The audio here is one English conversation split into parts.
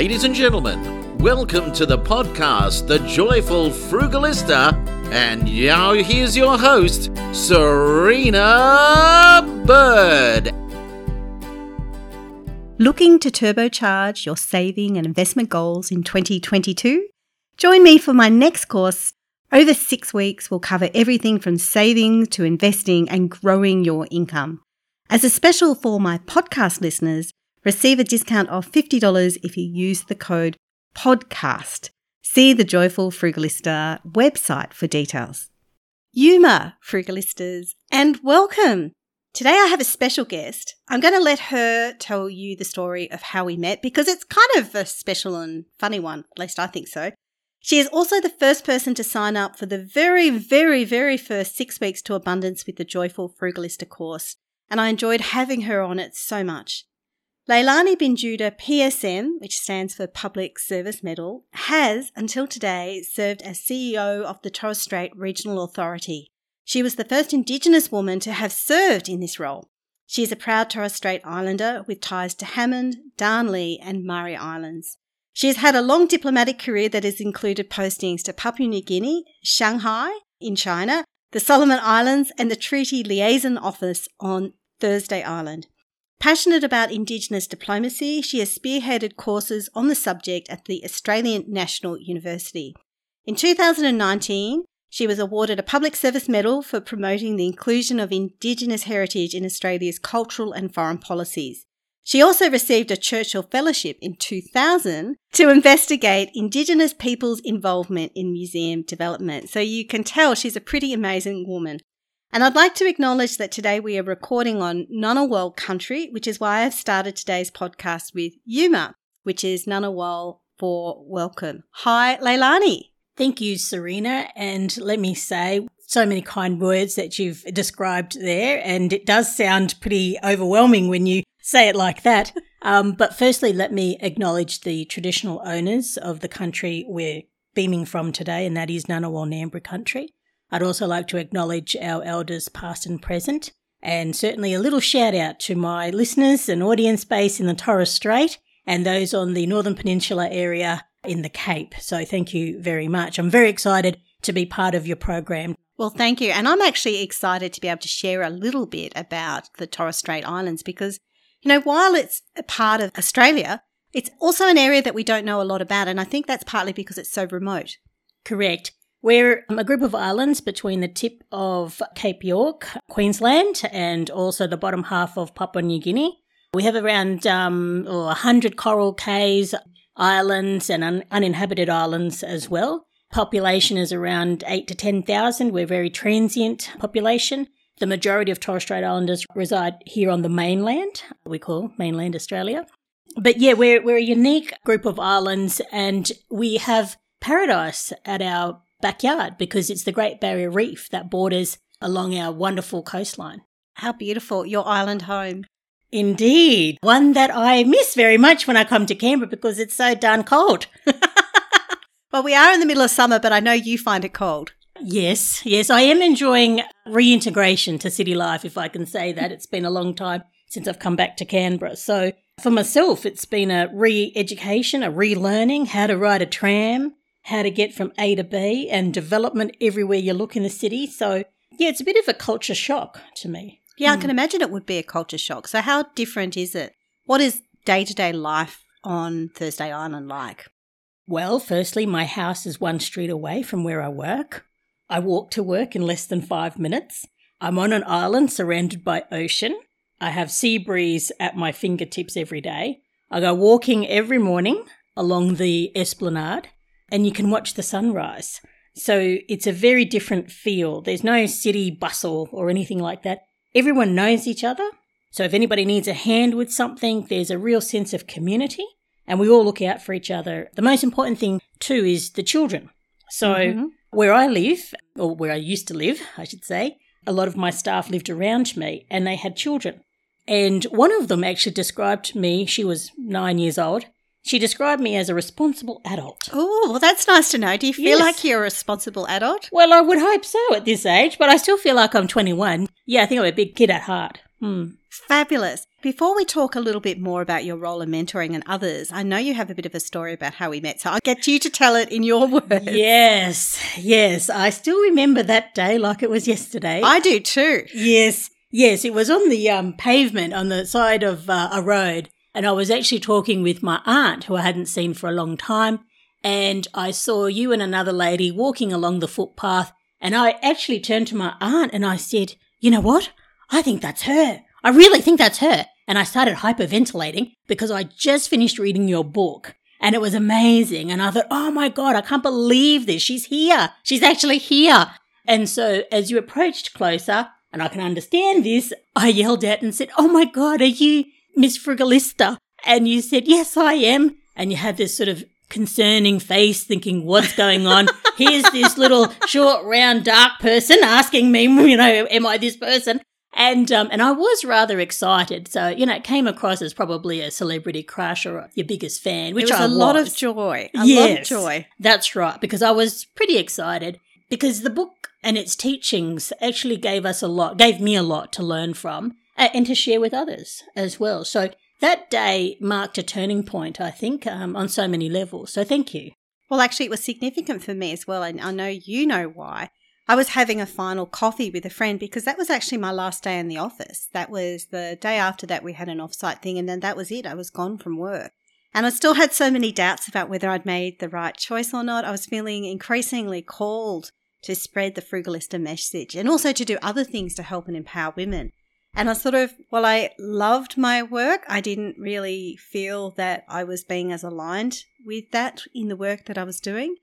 Ladies and gentlemen, welcome to the podcast, The Joyful Frugalista. And now here's your host, Serina Bird. Looking to turbocharge your saving and investment goals in 2022? Join me for my next course. Over six weeks, we'll cover everything from saving to investing and growing your income. As a special for my podcast listeners, receive a discount of $50 if you use the code PODCAST. See the Joyful Frugalista website for details. Yuma, Frugalistas, and welcome. Today I have a special guest. I'm going to let her tell you the story of how we met because it's kind of a special and funny one, at least I think so. She is also the first person to sign up for the very, very, very first six weeks to abundance with the Joyful Frugalista course, and I enjoyed having her on it so much. Leilani bin Juda PSM, which stands for Public Service Medal, has until today served as CEO of the Torres Strait Regional Authority. She was the first Indigenous woman to have served in this role. She is a proud Torres Strait Islander with ties to Hammond, Darnley, and Murray Islands. She has had a long diplomatic career that has included postings to Papua New Guinea, Shanghai in China, the Solomon Islands, and the Treaty Liaison Office on Thursday Island. Passionate about Indigenous diplomacy, she has spearheaded courses on the subject at the Australian National University. In 2019, she was awarded a Public Service Medal for promoting the inclusion of Indigenous heritage in Australia's cultural and foreign policies. She also received a Churchill Fellowship in 2000 to investigate Indigenous people's involvement in museum development. So you can tell she's a pretty amazing woman. And I'd like to acknowledge that today we are recording on Ngunnawal country, which is why I've started today's podcast with Yuma, which is Ngunnawal for welcome. Hi, Leilani. Thank you, Serina. And let me say, so many kind words that you've described there. And it does sound pretty overwhelming when you say it like that. Um, but firstly, let me acknowledge the traditional owners of the country we're beaming from today, and that is Ngunnawal Ngambri country. I'd also like to acknowledge our elders, past and present, and certainly a little shout out to my listeners and audience base in the Torres Strait and those on the Northern Peninsula area in the Cape. So thank you very much. I'm very excited to be part of your program. Well, thank you. And I'm actually excited to be able to share a little bit about the Torres Strait Islands because, you know, while it's a part of Australia, it's also an area that we don't know a lot about. And I think that's partly because it's so remote. Correct. We're a group of islands between the tip of Cape York, Queensland, and also the bottom half of Papua New Guinea. We have around um, 100 coral cays, islands, and un- uninhabited islands as well. Population is around 8 to 10,000. We're a very transient population. The majority of Torres Strait Islanders reside here on the mainland, we call mainland Australia. But yeah, we're, we're a unique group of islands and we have paradise at our backyard because it's the Great Barrier Reef that borders along our wonderful coastline. How beautiful, your island home. Indeed. One that I miss very much when I come to Canberra because it's so darn cold. well, we are in the middle of summer, but I know you find it cold. Yes, yes, I am enjoying reintegration to city life, if I can say that. It's been a long time since I've come back to Canberra. So for myself, it's been a re education, a relearning how to ride a tram, how to get from A to B and development everywhere you look in the city. So, yeah, it's a bit of a culture shock to me. Yeah, I hmm. can imagine it would be a culture shock. So, how different is it? What is day to day life on Thursday Island like? Well, firstly, my house is one street away from where I work. I walk to work in less than five minutes. I'm on an island surrounded by ocean. I have sea breeze at my fingertips every day. I go walking every morning along the esplanade and you can watch the sunrise. So it's a very different feel. There's no city bustle or anything like that. Everyone knows each other. So if anybody needs a hand with something, there's a real sense of community and we all look out for each other. The most important thing too is the children. So mm-hmm. where I live, or where I used to live, I should say, a lot of my staff lived around me and they had children. And one of them actually described me, she was nine years old, she described me as a responsible adult. Oh, well, that's nice to know. Do you feel yes. like you're a responsible adult? Well, I would hope so at this age, but I still feel like I'm 21. Yeah, I think I'm a big kid at heart. Hmm. Fabulous. Before we talk a little bit more about your role in mentoring and others, I know you have a bit of a story about how we met. So I'll get you to tell it in your words. Yes, yes. I still remember that day like it was yesterday. I do too. Yes, yes. It was on the um, pavement on the side of uh, a road. And I was actually talking with my aunt, who I hadn't seen for a long time. And I saw you and another lady walking along the footpath. And I actually turned to my aunt and I said, You know what? I think that's her. I really think that's her. And I started hyperventilating because I just finished reading your book and it was amazing. And I thought, oh my God, I can't believe this. She's here. She's actually here. And so as you approached closer, and I can understand this, I yelled out and said, oh my God, are you Miss Frugalista? And you said, yes, I am. And you had this sort of concerning face thinking, what's going on? Here's this little short, round, dark person asking me, you know, am I this person? And um, and I was rather excited. So you know, it came across as probably a celebrity crush or your biggest fan, which it was I a lot of was. joy. A yes, lot of joy. That's right, because I was pretty excited because the book and its teachings actually gave us a lot, gave me a lot to learn from uh, and to share with others as well. So that day marked a turning point, I think, um, on so many levels. So thank you. Well, actually, it was significant for me as well. And I know you know why. I was having a final coffee with a friend because that was actually my last day in the office. That was the day after that we had an offsite thing, and then that was it. I was gone from work. And I still had so many doubts about whether I'd made the right choice or not. I was feeling increasingly called to spread the Frugalista message and also to do other things to help and empower women. And I sort of, while I loved my work, I didn't really feel that I was being as aligned with that in the work that I was doing.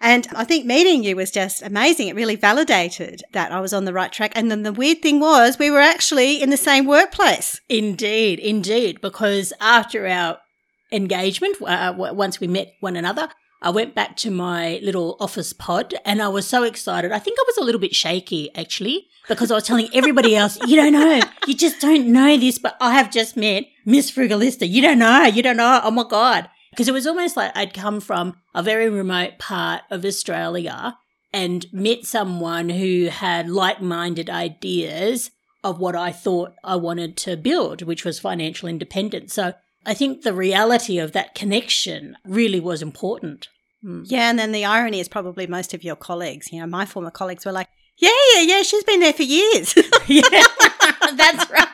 And I think meeting you was just amazing. It really validated that I was on the right track. And then the weird thing was we were actually in the same workplace. Indeed, indeed, because after our engagement, uh, once we met one another, I went back to my little office pod and I was so excited. I think I was a little bit shaky actually because I was telling everybody else, you don't know, you just don't know this, but I have just met Miss Frugalista. You don't know, you don't know. Oh my God. Because it was almost like I'd come from a very remote part of Australia and met someone who had like minded ideas of what I thought I wanted to build, which was financial independence. So I think the reality of that connection really was important. Mm. Yeah, and then the irony is probably most of your colleagues, you know, my former colleagues were like, yeah, yeah, yeah, she's been there for years. yeah, that's right.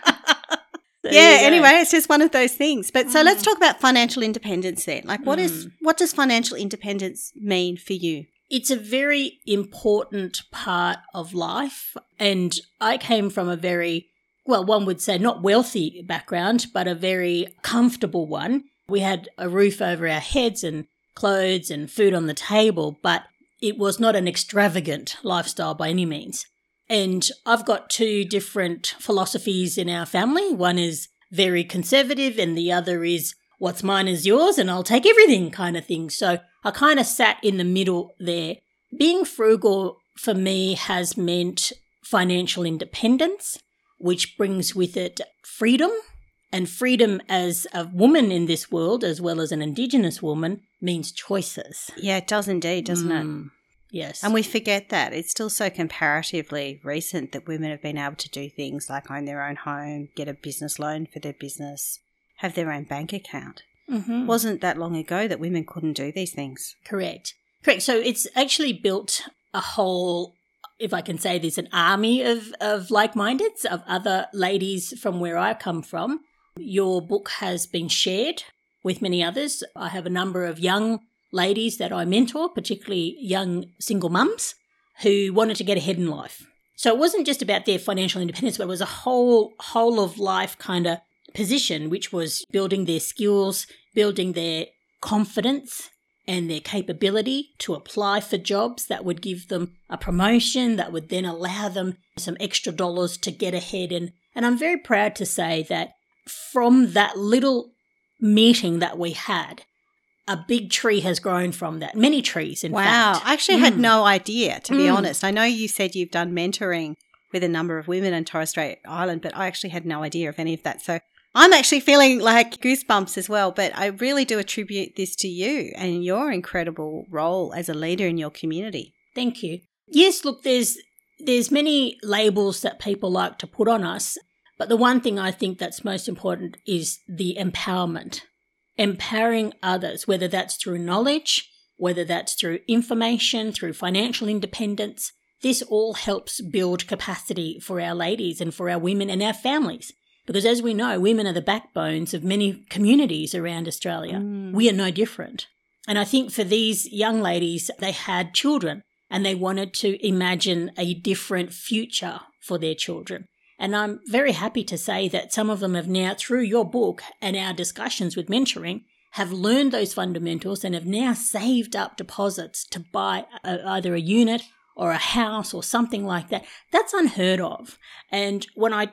There yeah, anyway, it's just one of those things. But so mm. let's talk about financial independence then. Like what mm. is what does financial independence mean for you? It's a very important part of life and I came from a very well, one would say not wealthy background, but a very comfortable one. We had a roof over our heads and clothes and food on the table, but it was not an extravagant lifestyle by any means. And I've got two different philosophies in our family. One is very conservative, and the other is what's mine is yours, and I'll take everything kind of thing. So I kind of sat in the middle there. Being frugal for me has meant financial independence, which brings with it freedom. And freedom as a woman in this world, as well as an Indigenous woman, means choices. Yeah, it does indeed, doesn't mm. it? Yes. And we forget that. It's still so comparatively recent that women have been able to do things like own their own home, get a business loan for their business, have their own bank account. Mm-hmm. Wasn't that long ago that women couldn't do these things. Correct. Correct. So it's actually built a whole, if I can say this, an army of, of like mindeds, of other ladies from where I come from. Your book has been shared with many others. I have a number of young ladies that I mentor, particularly young single mums who wanted to get ahead in life. So it wasn't just about their financial independence, but it was a whole whole of life kind of position, which was building their skills, building their confidence and their capability to apply for jobs that would give them a promotion that would then allow them some extra dollars to get ahead and and I'm very proud to say that from that little meeting that we had a big tree has grown from that. Many trees, in wow. fact. Wow. I actually mm. had no idea, to be mm. honest. I know you said you've done mentoring with a number of women in Torres Strait Island, but I actually had no idea of any of that. So I'm actually feeling like goosebumps as well. But I really do attribute this to you and your incredible role as a leader in your community. Thank you. Yes, look, there's there's many labels that people like to put on us. But the one thing I think that's most important is the empowerment. Empowering others, whether that's through knowledge, whether that's through information, through financial independence. This all helps build capacity for our ladies and for our women and our families. Because as we know, women are the backbones of many communities around Australia. Mm. We are no different. And I think for these young ladies, they had children and they wanted to imagine a different future for their children. And I'm very happy to say that some of them have now, through your book and our discussions with mentoring, have learned those fundamentals and have now saved up deposits to buy a, either a unit or a house or something like that. That's unheard of. And when I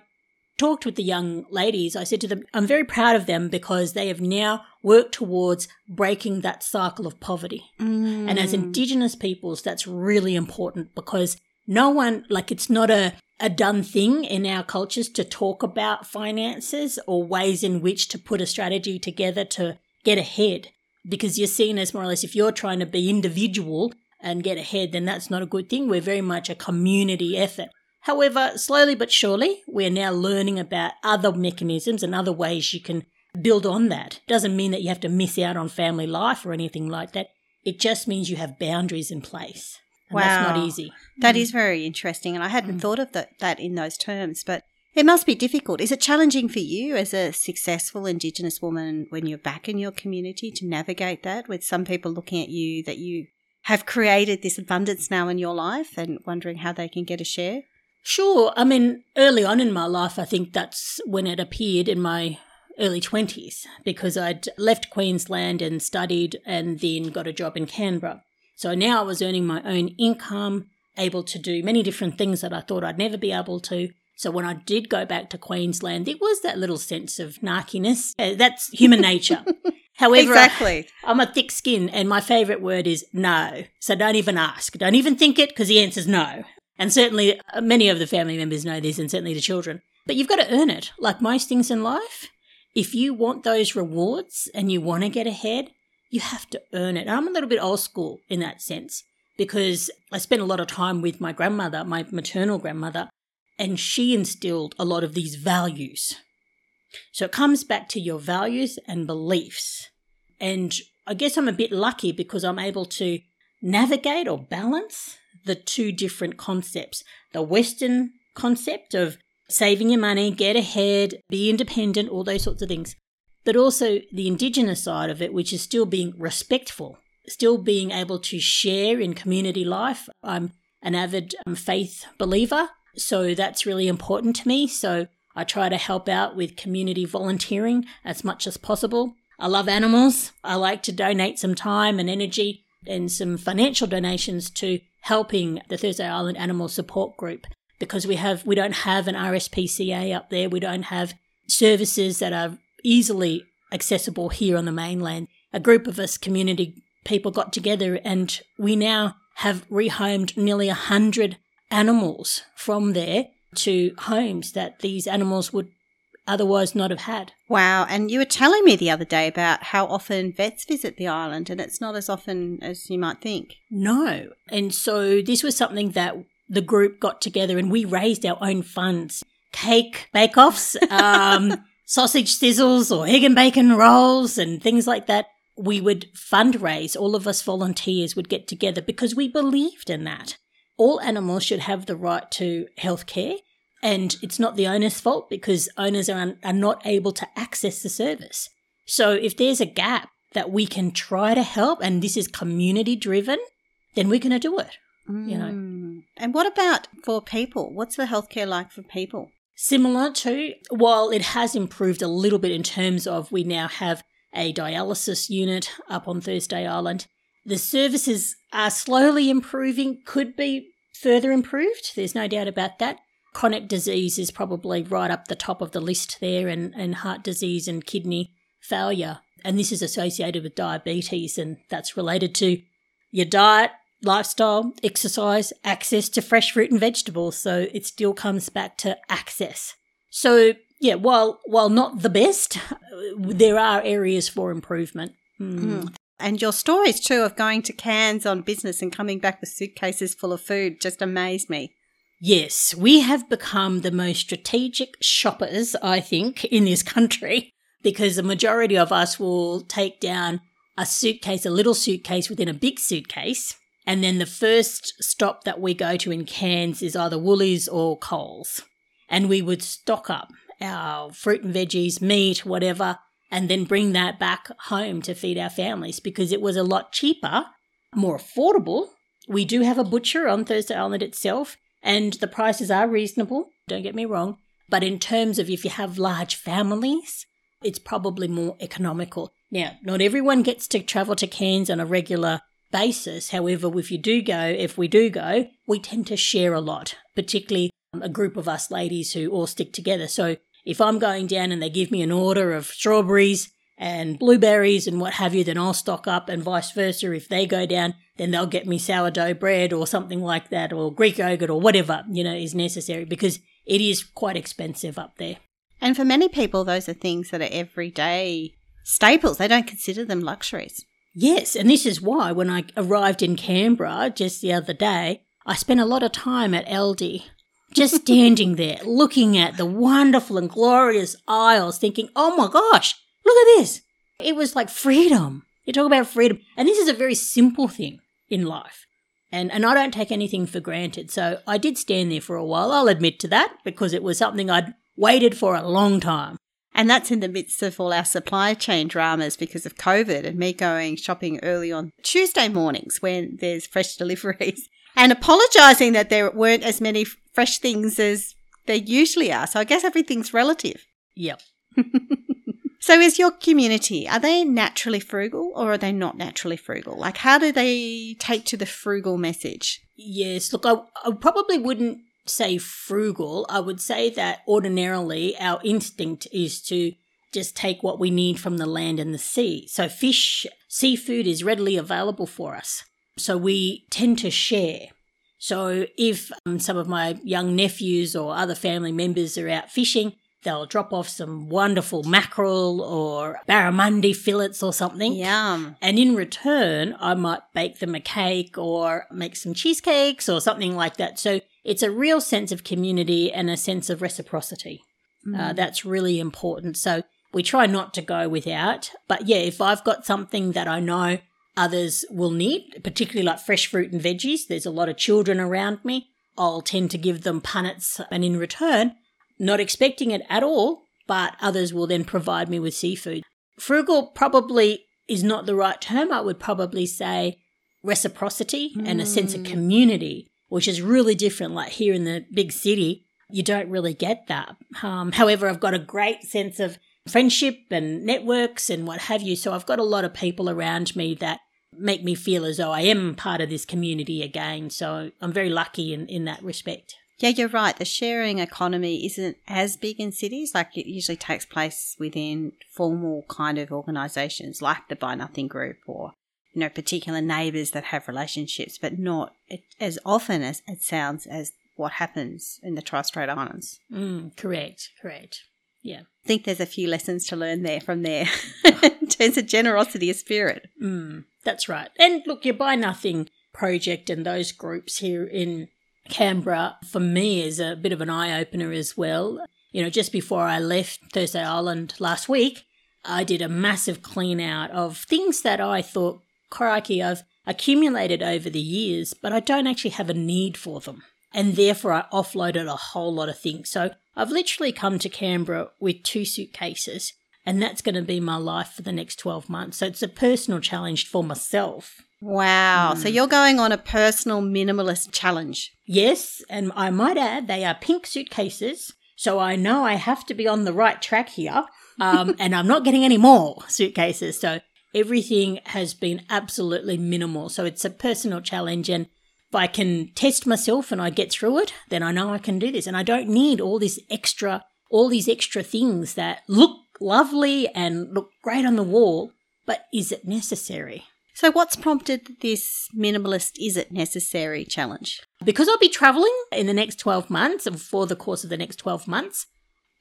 talked with the young ladies, I said to them, I'm very proud of them because they have now worked towards breaking that cycle of poverty. Mm. And as Indigenous peoples, that's really important because no one, like, it's not a, a done thing in our cultures to talk about finances or ways in which to put a strategy together to get ahead because you're seen as more or less if you're trying to be individual and get ahead, then that's not a good thing. We're very much a community effort. However, slowly but surely, we're now learning about other mechanisms and other ways you can build on that. Doesn't mean that you have to miss out on family life or anything like that. It just means you have boundaries in place. And wow. that's not easy. That mm. is very interesting. And I hadn't mm. thought of that, that in those terms. But it must be difficult. Is it challenging for you as a successful Indigenous woman when you're back in your community to navigate that with some people looking at you that you have created this abundance now in your life and wondering how they can get a share? Sure. I mean, early on in my life, I think that's when it appeared in my early 20s because I'd left Queensland and studied and then got a job in Canberra. So now I was earning my own income, able to do many different things that I thought I'd never be able to. So when I did go back to Queensland, it was that little sense of narkiness. Uh, that's human nature. However, exactly. I, am a thick skin and my favourite word is no. So don't even ask. Don't even think it because the answer is no. And certainly uh, many of the family members know this and certainly the children. But you've got to earn it. Like most things in life, if you want those rewards and you want to get ahead, you have to earn it. And I'm a little bit old school in that sense because I spent a lot of time with my grandmother, my maternal grandmother, and she instilled a lot of these values. So it comes back to your values and beliefs. And I guess I'm a bit lucky because I'm able to navigate or balance the two different concepts the Western concept of saving your money, get ahead, be independent, all those sorts of things, but also the Indigenous side of it, which is still being respectful, still being able to share in community life. I'm an avid um, faith believer, so that's really important to me. So I try to help out with community volunteering as much as possible. I love animals. I like to donate some time and energy and some financial donations to helping the Thursday Island Animal Support Group because we have we don't have an RSPCA up there. We don't have services that are easily accessible here on the mainland. A group of us community people got together and we now have rehomed nearly a hundred animals from there to homes that these animals would otherwise not have had. Wow. And you were telling me the other day about how often vets visit the island, and it's not as often as you might think. No. And so this was something that the group got together and we raised our own funds cake bake offs, um, sausage sizzles, or egg and bacon rolls, and things like that. We would fundraise, all of us volunteers would get together because we believed in that all animals should have the right to health care. And it's not the owner's fault because owners are, are not able to access the service. So if there's a gap that we can try to help, and this is community driven, then we're going to do it. Mm. You know. Mm. And what about for people? What's the healthcare like for people? Similar to, while it has improved a little bit in terms of we now have a dialysis unit up on Thursday Island, the services are slowly improving, could be further improved. There's no doubt about that. Chronic disease is probably right up the top of the list there, and, and heart disease and kidney failure. And this is associated with diabetes, and that's related to your diet, lifestyle, exercise, access to fresh fruit and vegetables. So it still comes back to access. So yeah, while while not the best, there are areas for improvement. Mm. Mm. And your stories too of going to Cairns on business and coming back with suitcases full of food just amazed me. Yes, we have become the most strategic shoppers, I think, in this country because the majority of us will take down a suitcase, a little suitcase within a big suitcase. And then the first stop that we go to in Cairns is either Woolies or Coles. And we would stock up our fruit and veggies, meat, whatever, and then bring that back home to feed our families because it was a lot cheaper, more affordable. We do have a butcher on Thursday Island itself, and the prices are reasonable, don't get me wrong. But in terms of if you have large families, it's probably more economical. Now, not everyone gets to travel to Cairns on a regular basis. However, if you do go, if we do go, we tend to share a lot, particularly um, a group of us ladies who all stick together. So if I'm going down and they give me an order of strawberries and blueberries and what have you, then I'll stock up and vice versa. If they go down, then they'll get me sourdough bread or something like that or Greek yogurt or whatever, you know, is necessary because it is quite expensive up there. And for many people, those are things that are everyday staples. They don't consider them luxuries. Yes, and this is why when I arrived in Canberra just the other day, I spent a lot of time at Aldi just standing there looking at the wonderful and glorious aisles, thinking, oh my gosh, look at this. It was like freedom. You talk about freedom. And this is a very simple thing in life. And, and I don't take anything for granted. So I did stand there for a while. I'll admit to that because it was something I'd waited for a long time. And that's in the midst of all our supply chain dramas because of COVID and me going shopping early on Tuesday mornings when there's fresh deliveries and apologizing that there weren't as many fresh things as there usually are. So I guess everything's relative. Yep. so is your community, are they naturally frugal or are they not naturally frugal? Like how do they take to the frugal message? Yes, look, I, I probably wouldn't say frugal. I would say that ordinarily our instinct is to just take what we need from the land and the sea. So fish, seafood is readily available for us. So we tend to share. So if um, some of my young nephews or other family members are out fishing, they'll drop off some wonderful mackerel or barramundi fillets or something. Yum. And in return, I might bake them a cake or make some cheesecakes or something like that. So it's a real sense of community and a sense of reciprocity. Mm. Uh, that's really important. So we try not to go without. But yeah, if I've got something that I know others will need, particularly like fresh fruit and veggies. There's a lot of children around me. I'll tend to give them punnets and in return, not expecting it at all, but others will then provide me with seafood. Frugal probably is not the right term. I would probably say reciprocity mm. and a sense of mm. community, which is really different. Like here in the big city, you don't really get that. Um, however, I've got a great sense of friendship and networks and what have you. So I've got a lot of people around me that make me feel as though I am part of this community again. So I'm very lucky in, in that respect. Yeah, you're right. The sharing economy isn't as big in cities. Like it usually takes place within formal kind of organisations like the Buy Nothing Group or, you know, particular neighbours that have relationships, but not as often as it sounds as what happens in the Torres Strait Islands. Mm, correct, correct. Yeah. I think there's a few lessons to learn there from there in terms of generosity of spirit. Mm. That's right. And look, your Buy Nothing project and those groups here in Canberra, for me, is a bit of an eye opener as well. You know, just before I left Thursday Island last week, I did a massive clean out of things that I thought, crikey, I've accumulated over the years, but I don't actually have a need for them. And therefore, I offloaded a whole lot of things. So I've literally come to Canberra with two suitcases and that's going to be my life for the next 12 months. So it's a personal challenge for myself. Wow. Mm. So you're going on a personal minimalist challenge. Yes. And I might add, they are pink suitcases. So I know I have to be on the right track here. Um, and I'm not getting any more suitcases. So everything has been absolutely minimal. So it's a personal challenge. And if I can test myself and I get through it, then I know I can do this. And I don't need all this extra, all these extra things that look lovely and look great on the wall, but is it necessary? So, what's prompted this minimalist is it necessary challenge? Because I'll be traveling in the next 12 months, for the course of the next 12 months,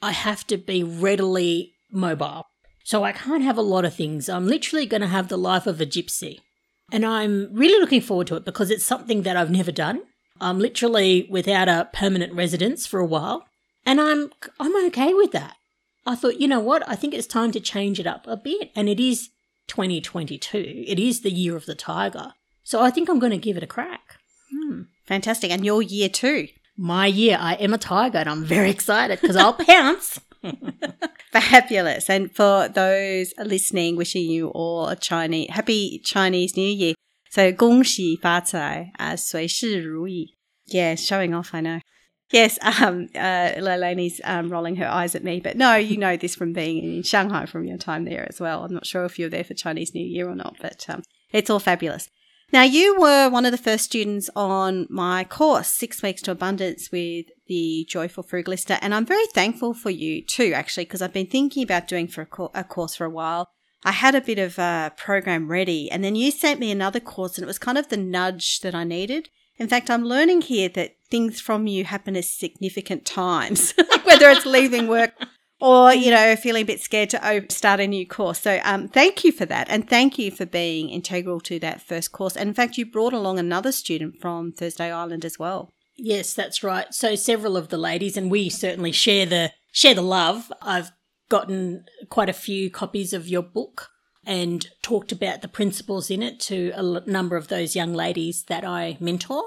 I have to be readily mobile. So, I can't have a lot of things. I'm literally going to have the life of a gypsy. And I'm really looking forward to it because it's something that I've never done. I'm literally without a permanent residence for a while, and I'm I'm okay with that. I thought, you know what? I think it's time to change it up a bit, and it is 2022. It is the year of the tiger, so I think I'm going to give it a crack. Hmm. Fantastic. And your year too. My year, I am a tiger, and I'm very excited because I'll pounce. Fabulous. And for those listening, wishing you all a Chinese happy Chinese New Year. So 恭喜发财, uh, 随事如意. Yeah, showing off, I know. Yes, um, uh, Leilani's um, rolling her eyes at me, but no, you know this from being in Shanghai from your time there as well. I'm not sure if you're there for Chinese New Year or not, but um, it's all fabulous. Now, you were one of the first students on my course, Six Weeks to Abundance with the Joyful Frugalista, and I'm very thankful for you too, actually, because I've been thinking about doing for a, co- a course for a while. I had a bit of a program ready, and then you sent me another course, and it was kind of the nudge that I needed. In fact, I'm learning here that things from you happen at significant times, whether it's leaving work or you know feeling a bit scared to start a new course. So um, thank you for that and thank you for being integral to that first course. And in fact you brought along another student from thursday island as well. Yes that's right. So several of the ladies and we certainly share the share the love. I've gotten quite a few copies of your book and talked about the principles in it to a number of those young ladies that i mentor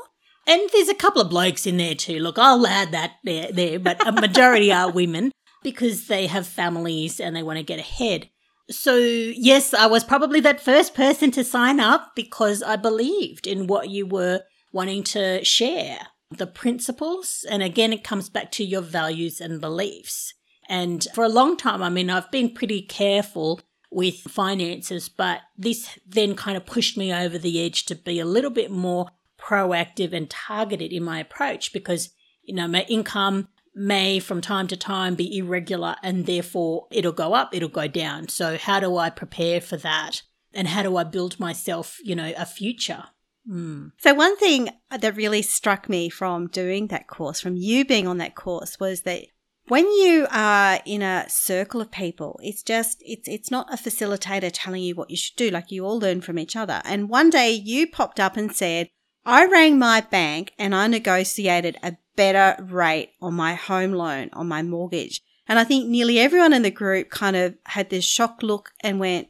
and there's a couple of blokes in there too. Look, I'll add that there, there, but a majority are women because they have families and they want to get ahead. So, yes, I was probably that first person to sign up because I believed in what you were wanting to share the principles. And again, it comes back to your values and beliefs. And for a long time, I mean, I've been pretty careful with finances, but this then kind of pushed me over the edge to be a little bit more proactive and targeted in my approach because, you know, my income may from time to time be irregular and therefore it'll go up, it'll go down. So how do I prepare for that? And how do I build myself, you know, a future? Mm. So one thing that really struck me from doing that course, from you being on that course, was that when you are in a circle of people, it's just it's it's not a facilitator telling you what you should do. Like you all learn from each other. And one day you popped up and said, "I rang my bank and I negotiated a better rate on my home loan, on my mortgage. And I think nearly everyone in the group kind of had this shocked look and went,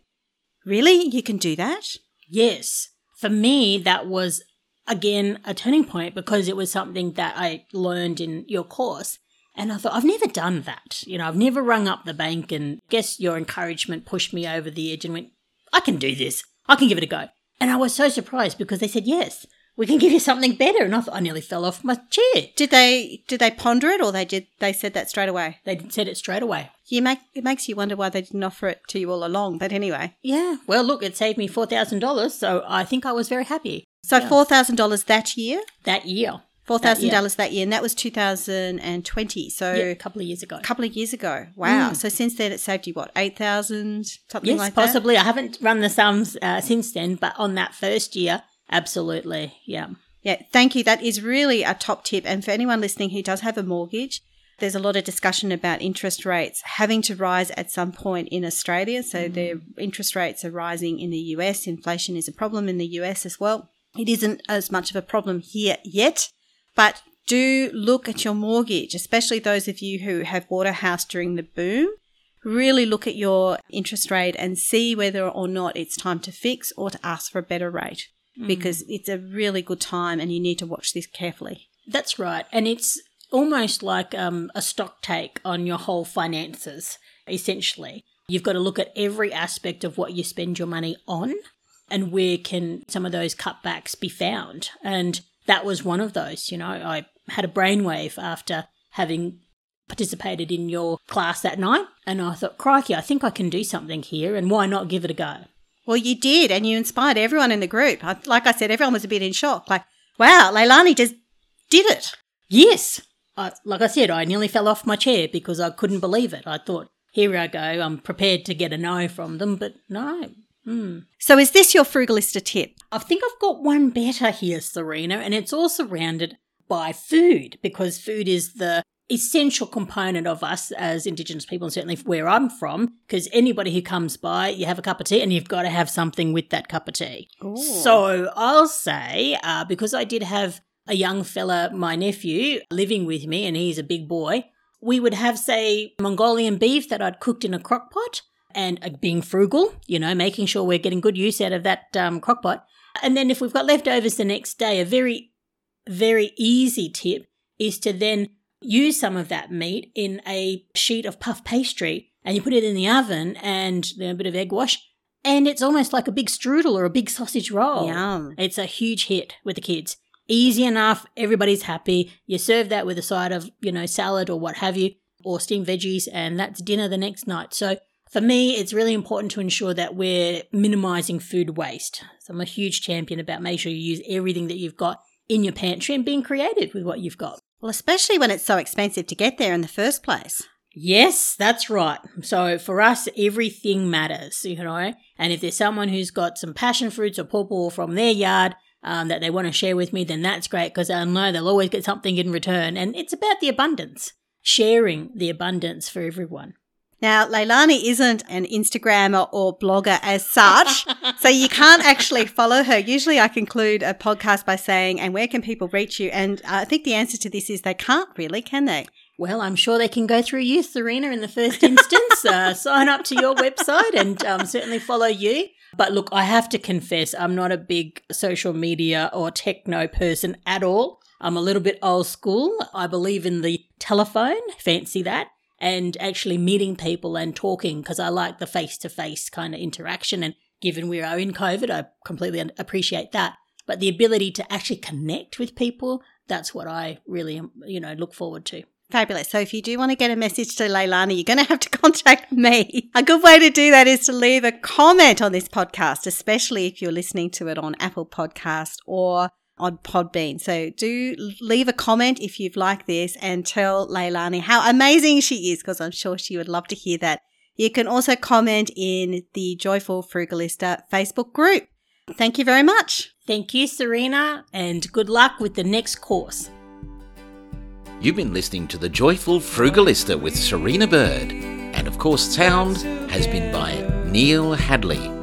Really? You can do that? Yes. For me, that was again a turning point because it was something that I learned in your course. And I thought, I've never done that. You know, I've never rung up the bank and guess your encouragement pushed me over the edge and went, I can do this. I can give it a go. And I was so surprised because they said, yes, we can give you something better. And I thought I nearly fell off my chair. Did they did they ponder it or they did they said that straight away? They said it straight away. You make it makes you wonder why they didn't offer it to you all along. But anyway. Yeah. Well look, it saved me four thousand dollars, so I think I was very happy. So yeah. four thousand dollars that year? That year. Four thousand dollars that year, and that was two thousand and twenty. So yeah, a couple of years ago. A couple of years ago. Wow. Mm. So since then, it saved you what eight thousand something yes, like possibly. that. possibly. I haven't run the sums uh, since then, but on that first year, absolutely, yeah. Yeah, thank you. That is really a top tip. And for anyone listening who does have a mortgage, there's a lot of discussion about interest rates having to rise at some point in Australia. So mm. the interest rates are rising in the US. Inflation is a problem in the US as well. It isn't as much of a problem here yet, but do look at your mortgage, especially those of you who have bought a house during the boom. Really look at your interest rate and see whether or not it's time to fix or to ask for a better rate mm. because it's a really good time and you need to watch this carefully. That's right. And it's almost like um, a stock take on your whole finances, essentially. You've got to look at every aspect of what you spend your money on and where can some of those cutbacks be found. And that was one of those. You know, I had a brainwave after having participated in your class that night. And I thought, crikey, I think I can do something here. And why not give it a go? Well, you did, and you inspired everyone in the group. Like I said, everyone was a bit in shock. Like, wow, Leilani just did it. Yes. I, like I said, I nearly fell off my chair because I couldn't believe it. I thought, here I go, I'm prepared to get a no from them, but no. Mm. So, is this your frugalista tip? I think I've got one better here, Serina, and it's all surrounded by food because food is the essential component of us as Indigenous people, and certainly where I'm from, because anybody who comes by, you have a cup of tea and you've got to have something with that cup of tea. Ooh. So I'll say, uh, because I did have a young fella, my nephew, living with me, and he's a big boy, we would have, say, Mongolian beef that I'd cooked in a crock pot and uh, being frugal, you know, making sure we're getting good use out of that um, crock pot. And then if we've got leftovers the next day, a very, very easy tip is to then use some of that meat in a sheet of puff pastry and you put it in the oven and a bit of egg wash. And it's almost like a big strudel or a big sausage roll. Yum. It's a huge hit with the kids. Easy enough. Everybody's happy. You serve that with a side of, you know, salad or what have you, or steamed veggies, and that's dinner the next night. So for me, it's really important to ensure that we're minimizing food waste. So I'm a huge champion about making sure you use everything that you've got in your pantry and being creative with what you've got. Well, especially when it's so expensive to get there in the first place. Yes, that's right. So for us, everything matters, you know. And if there's someone who's got some passion fruits or pawpaw from their yard um, that they want to share with me, then that's great because I know they'll always get something in return. And it's about the abundance, sharing the abundance for everyone. Now, Leilani isn't an Instagrammer or blogger as such, so you can't actually follow her. Usually I conclude a podcast by saying, and where can people reach you? And I think the answer to this is they can't really, can they? Well, I'm sure they can go through you, Serina, in the first instance. uh, sign up to your website and um, certainly follow you. But look, I have to confess, I'm not a big social media or techno person at all. I'm a little bit old school. I believe in the telephone, fancy that and actually meeting people and talking because I like the face to face kind of interaction. And given we are in COVID, I completely appreciate that. But the ability to actually connect with people, that's what I really, you know, look forward to. Fabulous. So if you do want to get a message to Leilani, you're going to have to contact me. A good way to do that is to leave a comment on this podcast, especially if you're listening to it on Apple Podcast or on Podbean. So do leave a comment if you've liked this and tell Leilani how amazing she is because I'm sure she would love to hear that. You can also comment in the Joyful Frugalista Facebook group. Thank you very much. Thank you, Serina, and good luck with the next course. You've been listening to the Joyful Frugalista with Serina Bird. And of course, sound has been by Neil Hadley.